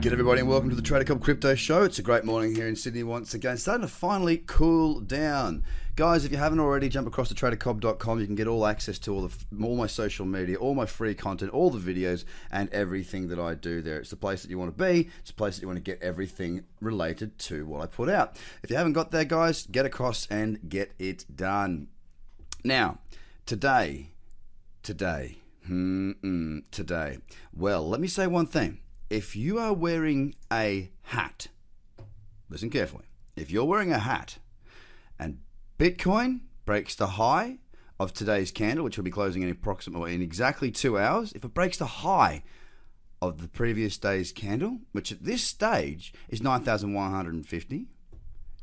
Good everybody and welcome to the Trader Cobb Crypto Show. It's a great morning here in Sydney once again. Starting to finally cool down. Guys, if you haven't already, jump across to tradercobb.com. You can get all access to all the all my social media, all my free content, all the videos, and everything that I do there. It's the place that you want to be. It's the place that you want to get everything related to what I put out. If you haven't got there, guys, get across and get it done. Now, today, today, hmm today. Well, let me say one thing if you are wearing a hat, listen carefully. If you're wearing a hat and Bitcoin breaks the high of today's candle, which will be closing in approximately in exactly two hours, if it breaks the high of the previous day's candle, which at this stage is 9,150,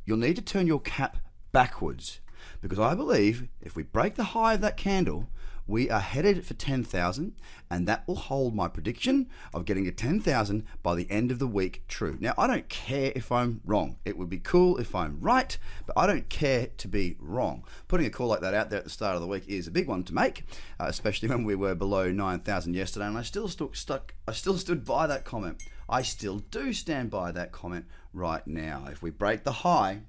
you'll need to turn your cap backwards because I believe if we break the high of that candle, we are headed for 10,000, and that will hold my prediction of getting to 10,000 by the end of the week true. Now, I don't care if I'm wrong. It would be cool if I'm right, but I don't care to be wrong. Putting a call like that out there at the start of the week is a big one to make, uh, especially when we were below 9,000 yesterday, and I still stuck, stuck, I still stood by that comment. I still do stand by that comment right now. If we break the high,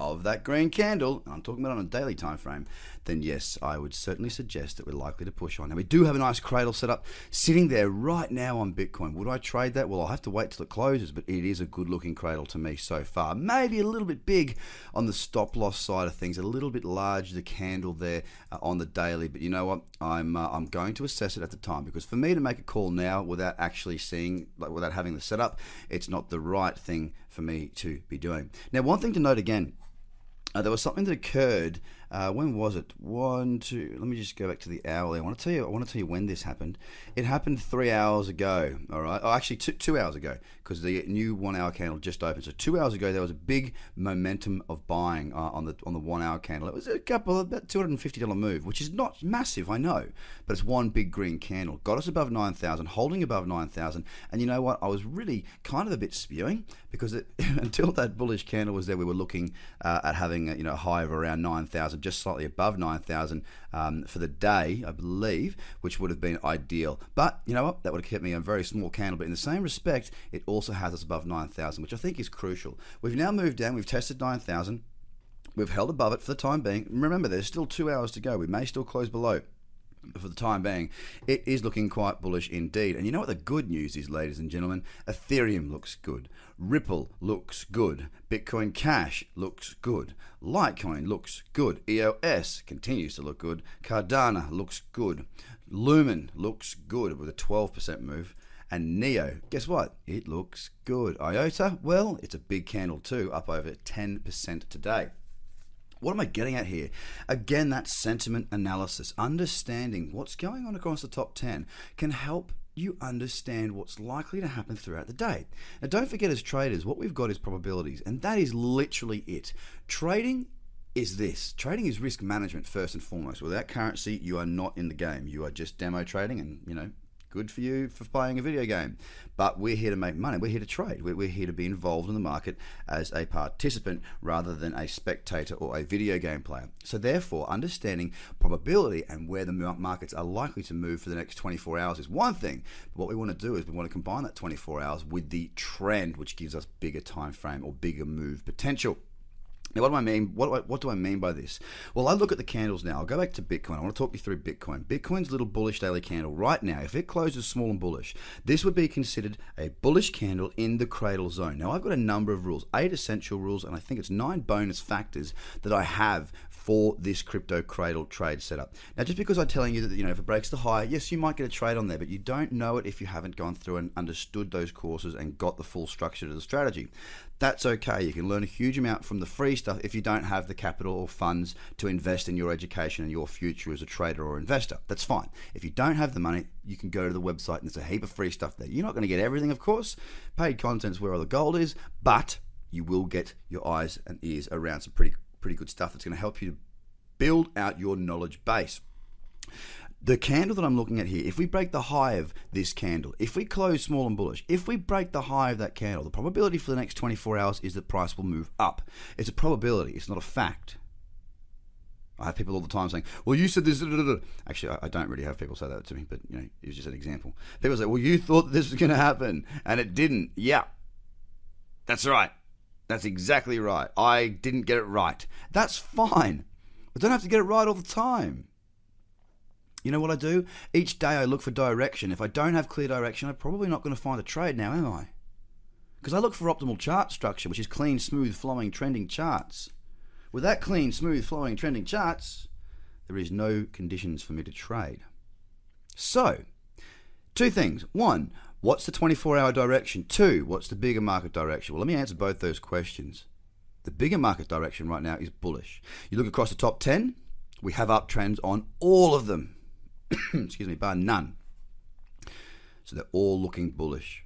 of that green candle, and I'm talking about on a daily time frame, then yes, I would certainly suggest that we're likely to push on. Now we do have a nice cradle set up sitting there right now on Bitcoin. Would I trade that? Well, I'll have to wait till it closes, but it is a good looking cradle to me so far. Maybe a little bit big on the stop loss side of things, a little bit large the candle there uh, on the daily, but you know what? I'm uh, I'm going to assess it at the time because for me to make a call now without actually seeing like without having the setup, it's not the right thing for me to be doing. Now, one thing to note again uh, there was something that occurred. Uh, when was it? One, two. Let me just go back to the hourly. I want to tell you. I want to tell you when this happened. It happened three hours ago. All right. Oh, actually, two, two hours ago because the new one-hour candle just opened. So two hours ago, there was a big momentum of buying uh, on the on the one-hour candle. It was a couple of about two hundred and fifty dollar move, which is not massive, I know, but it's one big green candle. Got us above nine thousand, holding above nine thousand. And you know what? I was really kind of a bit spewing because it, until that bullish candle was there, we were looking uh, at having you know a high of around 9,000, just slightly above 9,000 um, for the day, I believe, which would have been ideal. But you know what? That would have kept me a very small candle. But in the same respect, it also has us above 9,000, which I think is crucial. We've now moved down. We've tested 9,000. We've held above it for the time being. Remember, there's still two hours to go. We may still close below for the time being, it is looking quite bullish indeed. And you know what the good news is, ladies and gentlemen? Ethereum looks good. Ripple looks good. Bitcoin Cash looks good. Litecoin looks good. EOS continues to look good. Cardano looks good. Lumen looks good with a 12% move. And Neo, guess what? It looks good. IOTA, well, it's a big candle too, up over 10% today. What am I getting at here? Again, that sentiment analysis, understanding what's going on across the top 10 can help you understand what's likely to happen throughout the day. Now, don't forget, as traders, what we've got is probabilities, and that is literally it. Trading is this trading is risk management first and foremost. Without currency, you are not in the game. You are just demo trading, and you know good for you for playing a video game. But we're here to make money. We're here to trade. We're, we're here to be involved in the market as a participant rather than a spectator or a video game player. So, therefore, understanding probability and where the markets are likely to move for the next 24 hours is one thing. But what we want to do is we want to combine that 24 hours with the trend, which gives us bigger time frame or bigger move potential. Now, what do I mean? What do I, what do I mean by this? Well, I look at the candles now. I'll go back to Bitcoin. I want to talk you through Bitcoin. Bitcoin's little bullish daily candle right now, if it closes small and bullish, this would be considered a bullish candle in the cradle zone. Now, I've got a number of rules, eight essential rules, and I think it's nine bonus factors that I have for this crypto cradle trade setup. Now, just because I'm telling you that, you know, if it breaks the high, yes, you might get a trade on there, but you don't know it if you haven't gone through and understood those courses and got the full structure to the strategy. That's okay. You can learn a huge amount from the free stuff if you don't have the capital or funds to invest in your education and your future as a trader or investor. That's fine. If you don't have the money, you can go to the website and there's a heap of free stuff there. You're not going to get everything, of course. Paid content's where all the gold is, but you will get your eyes and ears around some pretty pretty good stuff that's going to help you build out your knowledge base. The candle that I'm looking at here, if we break the high of this candle, if we close small and bullish, if we break the high of that candle, the probability for the next 24 hours is that price will move up. It's a probability, it's not a fact. I have people all the time saying, "Well, you said this." Actually, I don't really have people say that to me, but you know, it was just an example. People say, "Well, you thought this was going to happen, and it didn't." Yeah, that's right. That's exactly right. I didn't get it right. That's fine. I don't have to get it right all the time. You know what I do? Each day I look for direction. If I don't have clear direction, I'm probably not going to find a trade now, am I? Because I look for optimal chart structure, which is clean, smooth, flowing, trending charts. With that clean, smooth, flowing, trending charts, there is no conditions for me to trade. So, two things. One, what's the 24 hour direction? Two, what's the bigger market direction? Well, let me answer both those questions. The bigger market direction right now is bullish. You look across the top 10, we have uptrends on all of them. Excuse me, bar none. So they're all looking bullish.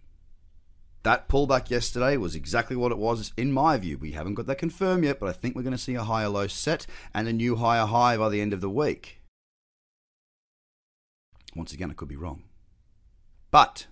That pullback yesterday was exactly what it was in my view. We haven't got that confirmed yet, but I think we're going to see a higher low set and a new higher high by the end of the week. Once again, I could be wrong. But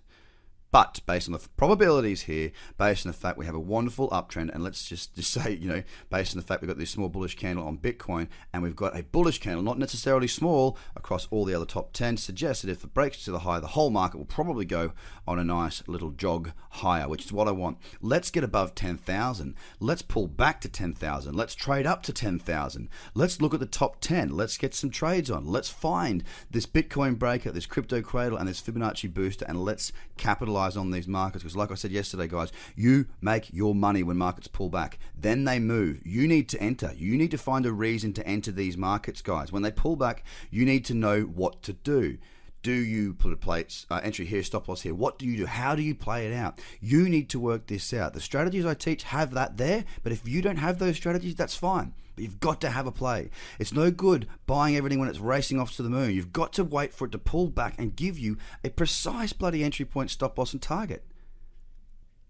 but based on the probabilities here, based on the fact we have a wonderful uptrend, and let's just, just say, you know, based on the fact we've got this small bullish candle on Bitcoin, and we've got a bullish candle, not necessarily small, across all the other top 10, suggests that if it breaks to the high, the whole market will probably go on a nice little jog higher, which is what I want. Let's get above 10,000. Let's pull back to 10,000. Let's trade up to 10,000. Let's look at the top 10. Let's get some trades on. Let's find this Bitcoin breaker, this crypto cradle, and this Fibonacci booster, and let's capitalize capitalize on these markets because, like I said yesterday, guys, you make your money when markets pull back. Then they move. You need to enter. You need to find a reason to enter these markets, guys. When they pull back, you need to know what to do. Do you put a place uh, entry here, stop loss here? What do you do? How do you play it out? You need to work this out. The strategies I teach have that there, but if you don't have those strategies, that's fine. But you've got to have a play. It's no good buying everything when it's racing off to the moon. You've got to wait for it to pull back and give you a precise bloody entry point, stop loss, and target.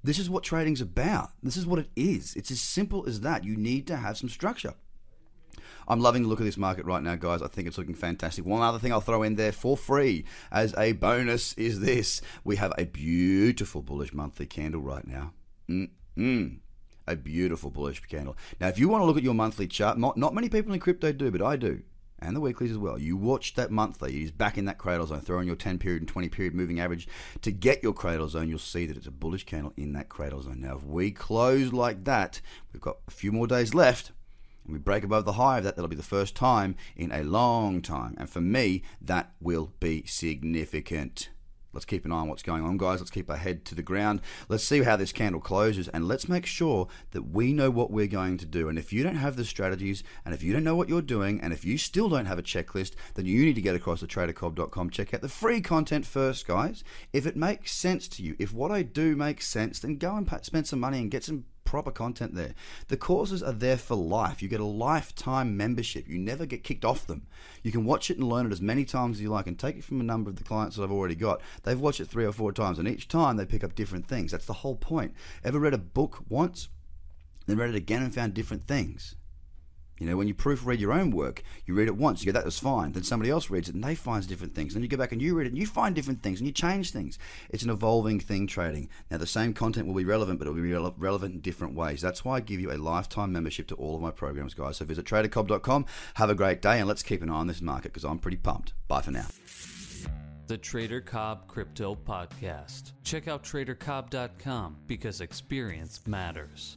This is what trading's about. This is what it is. It's as simple as that. You need to have some structure. I'm loving the look of this market right now, guys. I think it's looking fantastic. One other thing I'll throw in there for free as a bonus is this. We have a beautiful bullish monthly candle right now. Mm-mm a beautiful bullish candle. Now, if you want to look at your monthly chart, not, not many people in crypto do, but I do, and the weeklies as well. You watch that monthly, it is back in that cradle zone. Throw in your 10 period and 20 period moving average to get your cradle zone. You'll see that it's a bullish candle in that cradle zone. Now, if we close like that, we've got a few more days left and we break above the high of that, that'll be the first time in a long time. And for me, that will be significant. Let's keep an eye on what's going on, guys. Let's keep our head to the ground. Let's see how this candle closes and let's make sure that we know what we're going to do. And if you don't have the strategies and if you don't know what you're doing and if you still don't have a checklist, then you need to get across to tradercobb.com. Check out the free content first, guys. If it makes sense to you, if what I do makes sense, then go and spend some money and get some proper content there. The courses are there for life. You get a lifetime membership. You never get kicked off them. You can watch it and learn it as many times as you like and take it from a number of the clients that I've already got. They've watched it three or four times and each time they pick up different things. That's the whole point. Ever read a book once, then read it again and found different things? You know, when you proofread your own work, you read it once, you go, that was fine. Then somebody else reads it and they find different things. Then you go back and you read it and you find different things and you change things. It's an evolving thing, trading. Now, the same content will be relevant, but it'll be re- relevant in different ways. That's why I give you a lifetime membership to all of my programs, guys. So visit tradercobb.com. Have a great day and let's keep an eye on this market because I'm pretty pumped. Bye for now. The Trader Cobb Crypto Podcast. Check out tradercobb.com because experience matters.